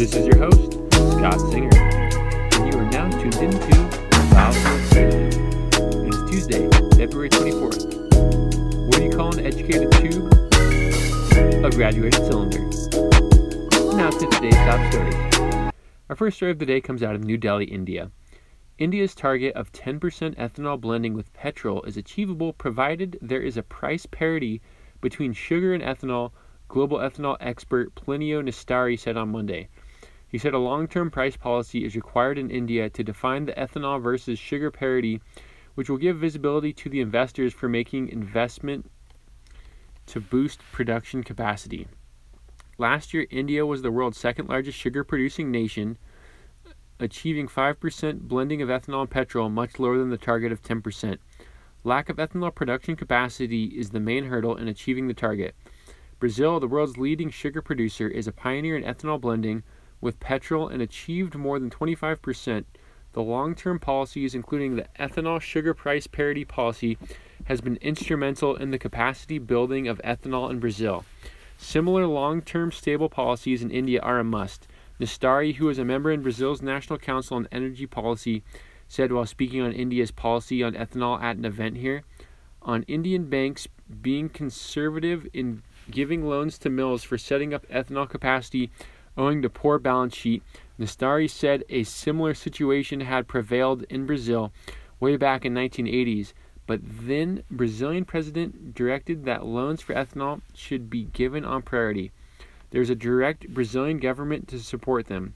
This is your host, Scott Singer, and you are now tuned into Biofuel Expansion. It is Tuesday, February 24th. What do you call an educated tube? A graduated cylinder. Now to today's top stories. Our first story of the day comes out of New Delhi, India. India's target of 10% ethanol blending with petrol is achievable provided there is a price parity between sugar and ethanol, global ethanol expert Plinio Nastari said on Monday. He said a long term price policy is required in India to define the ethanol versus sugar parity, which will give visibility to the investors for making investment to boost production capacity. Last year, India was the world's second largest sugar producing nation achieving 5% blending of ethanol and petrol, much lower than the target of 10%. Lack of ethanol production capacity is the main hurdle in achieving the target. Brazil, the world's leading sugar producer, is a pioneer in ethanol blending with petrol and achieved more than 25%. The long term policies, including the ethanol sugar price parity policy, has been instrumental in the capacity building of ethanol in Brazil. Similar long term stable policies in India are a must. Nastari, who is a member in Brazil's National Council on Energy Policy, said while speaking on India's policy on ethanol at an event here on Indian banks being conservative in giving loans to mills for setting up ethanol capacity owing to poor balance sheet. Nastari said a similar situation had prevailed in Brazil way back in 1980s, but then Brazilian president directed that loans for ethanol should be given on priority. There's a direct Brazilian government to support them.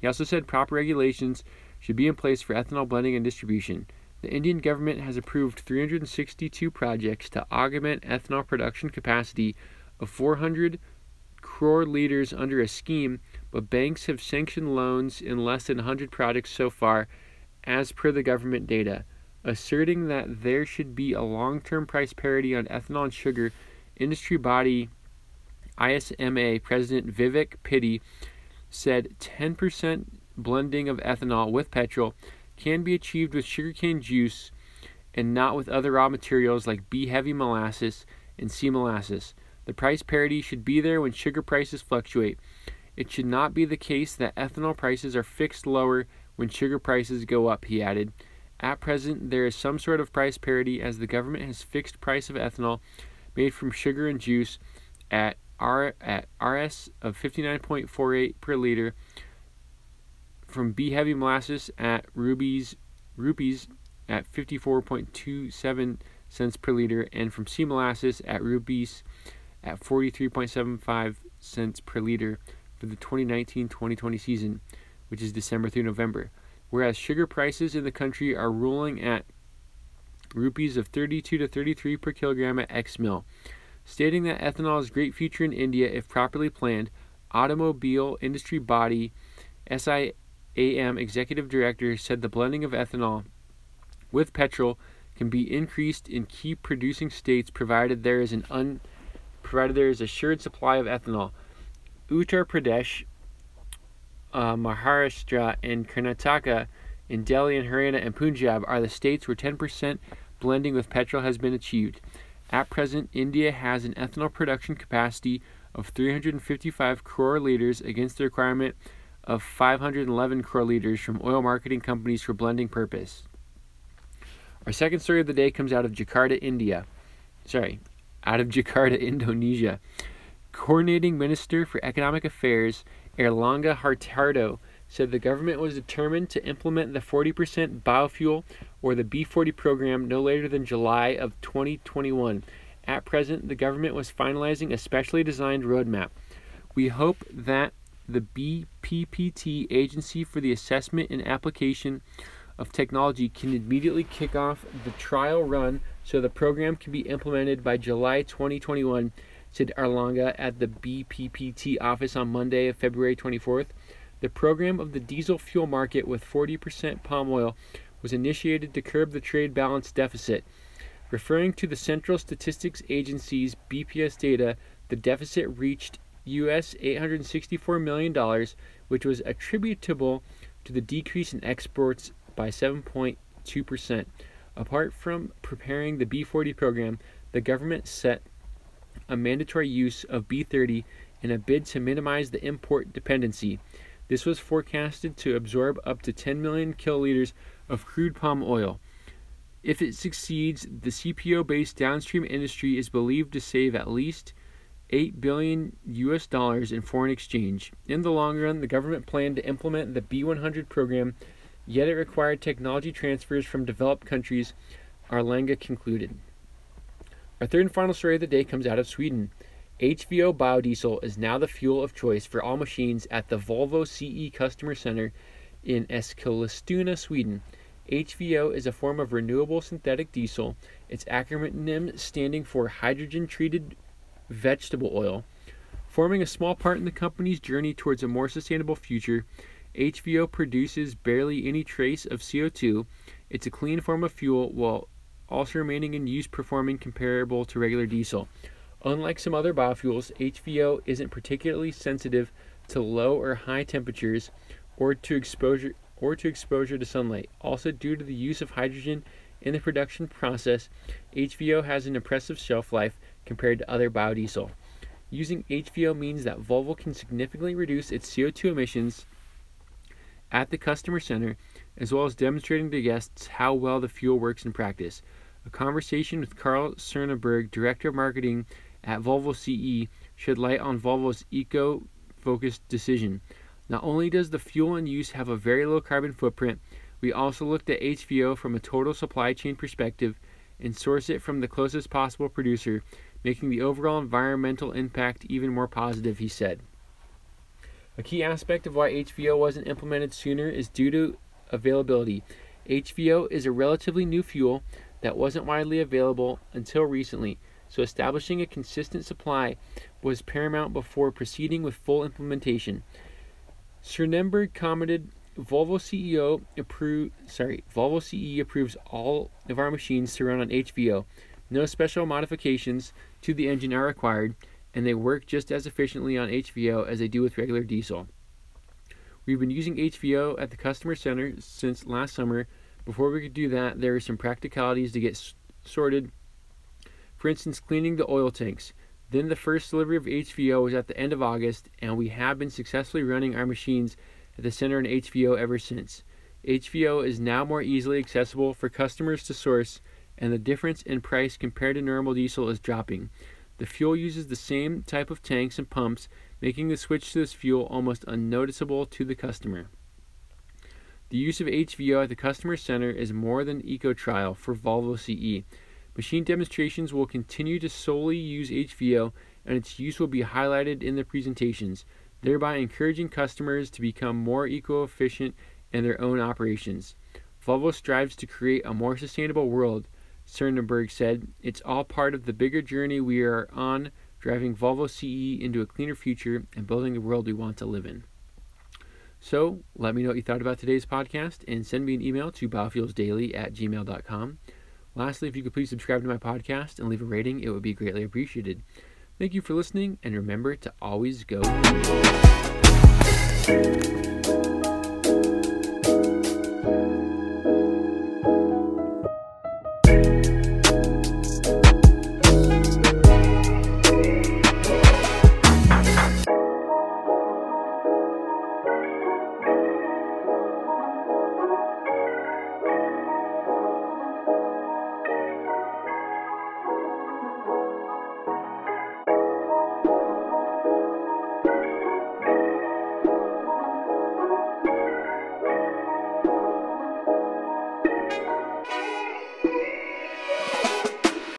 He also said proper regulations should be in place for ethanol blending and distribution. The Indian government has approved 362 projects to augment ethanol production capacity of 400 crore liters under a scheme, but banks have sanctioned loans in less than 100 projects so far, as per the government data. Asserting that there should be a long term price parity on ethanol and sugar, industry body ISMA President Vivek Pittie said 10% blending of ethanol with petrol can be achieved with sugarcane juice and not with other raw materials like B heavy molasses and C molasses. The price parity should be there when sugar prices fluctuate. It should not be the case that ethanol prices are fixed lower when sugar prices go up, he added. At present, there is some sort of price parity as the government has fixed price of ethanol made from sugar and juice at R at RS of 59.48 per liter from B heavy molasses at rubies rupees at 54.27 cents per liter and from C molasses at rupees at 43.75 cents per liter for the 2019-2020 season, which is December through November. Whereas sugar prices in the country are ruling at rupees of 32 to 33 per kilogram at X mill stating that ethanol has great future in India if properly planned. Automobile industry body SIAM executive director said the blending of ethanol with petrol can be increased in key producing states provided there is an un provided there is assured supply of ethanol. Uttar Pradesh, uh, Maharashtra, and Karnataka, in Delhi and Haryana and Punjab are the states where 10% blending with petrol has been achieved. At present, India has an ethanol production capacity of 355 crore liters against the requirement of 511 crore liters from oil marketing companies for blending purpose. Our second story of the day comes out of Jakarta, India. Sorry, out of Jakarta, Indonesia. Coordinating Minister for Economic Affairs, Erlangga Hartarto, said the government was determined to implement the 40% biofuel or the B40 program no later than July of 2021. At present, the government was finalizing a specially designed roadmap. We hope that the BPPT Agency for the Assessment and Application of Technology can immediately kick off the trial run so the program can be implemented by July 2021, said Erlangga at the BPPT office on Monday, February 24th. The program of the diesel fuel market with 40% palm oil was initiated to curb the trade balance deficit. Referring to the Central Statistics Agency's BPS data, the deficit reached US $864 million, which was attributable to the decrease in exports by 7.2%. Apart from preparing the B40 program, the government set a mandatory use of B30 in a bid to minimize the import dependency. This was forecasted to absorb up to 10 million kiloliters of crude palm oil. If it succeeds, the CPO based downstream industry is believed to save at least 8 billion US dollars in foreign exchange. In the long run, the government planned to implement the B100 program, yet it required technology transfers from developed countries, Erlangga concluded. Our third and final story of the day comes out of Sweden. HVO biodiesel is now the fuel of choice for all machines at the Volvo CE Customer Center in Eskilstuna, Sweden. HVO is a form of renewable synthetic diesel, its acronym standing for hydrogen treated vegetable oil. Forming a small part in the company's journey towards a more sustainable future, HVO produces barely any trace of CO2. It's a clean form of fuel while also remaining in use performing comparable to regular diesel. Unlike some other biofuels, HVO isn't particularly sensitive to low or high temperatures or to exposure or to exposure to sunlight. Also due to the use of hydrogen in the production process, HVO has an impressive shelf life compared to other biodiesel. Using HVO means that Volvo can significantly reduce its CO2 emissions at the customer center, as well as demonstrating to guests how well the fuel works in practice. A conversation with Carl Cerneberg, Director of Marketing at Volvo CE shed light on Volvo's eco focused decision. Not only does the fuel in use have a very low carbon footprint, we also looked at HVO from a total supply chain perspective and source it from the closest possible producer, making the overall environmental impact even more positive, he said. A key aspect of why HVO wasn't implemented sooner is due to availability. HVO is a relatively new fuel that wasn't widely available until recently so establishing a consistent supply was paramount before proceeding with full implementation. Cerneberg commented, Volvo CEO approve sorry, Volvo CE approves all of our machines to run on HVO. No special modifications to the engine are required, and they work just as efficiently on HVO as they do with regular diesel. We've been using HVO at the customer center since last summer. Before we could do that, there are some practicalities to get sorted for instance, cleaning the oil tanks. Then the first delivery of HVO was at the end of August, and we have been successfully running our machines at the center in HVO ever since. HVO is now more easily accessible for customers to source, and the difference in price compared to normal diesel is dropping. The fuel uses the same type of tanks and pumps, making the switch to this fuel almost unnoticeable to the customer. The use of HVO at the customer center is more than eco trial for Volvo CE. Machine demonstrations will continue to solely use HVO and its use will be highlighted in the presentations, thereby encouraging customers to become more eco efficient in their own operations. Volvo strives to create a more sustainable world, Cerneberg said. It's all part of the bigger journey we are on, driving Volvo CE into a cleaner future and building the world we want to live in. So, let me know what you thought about today's podcast and send me an email to biofuelsdaily at gmail.com. Lastly, if you could please subscribe to my podcast and leave a rating, it would be greatly appreciated. Thank you for listening, and remember to always go.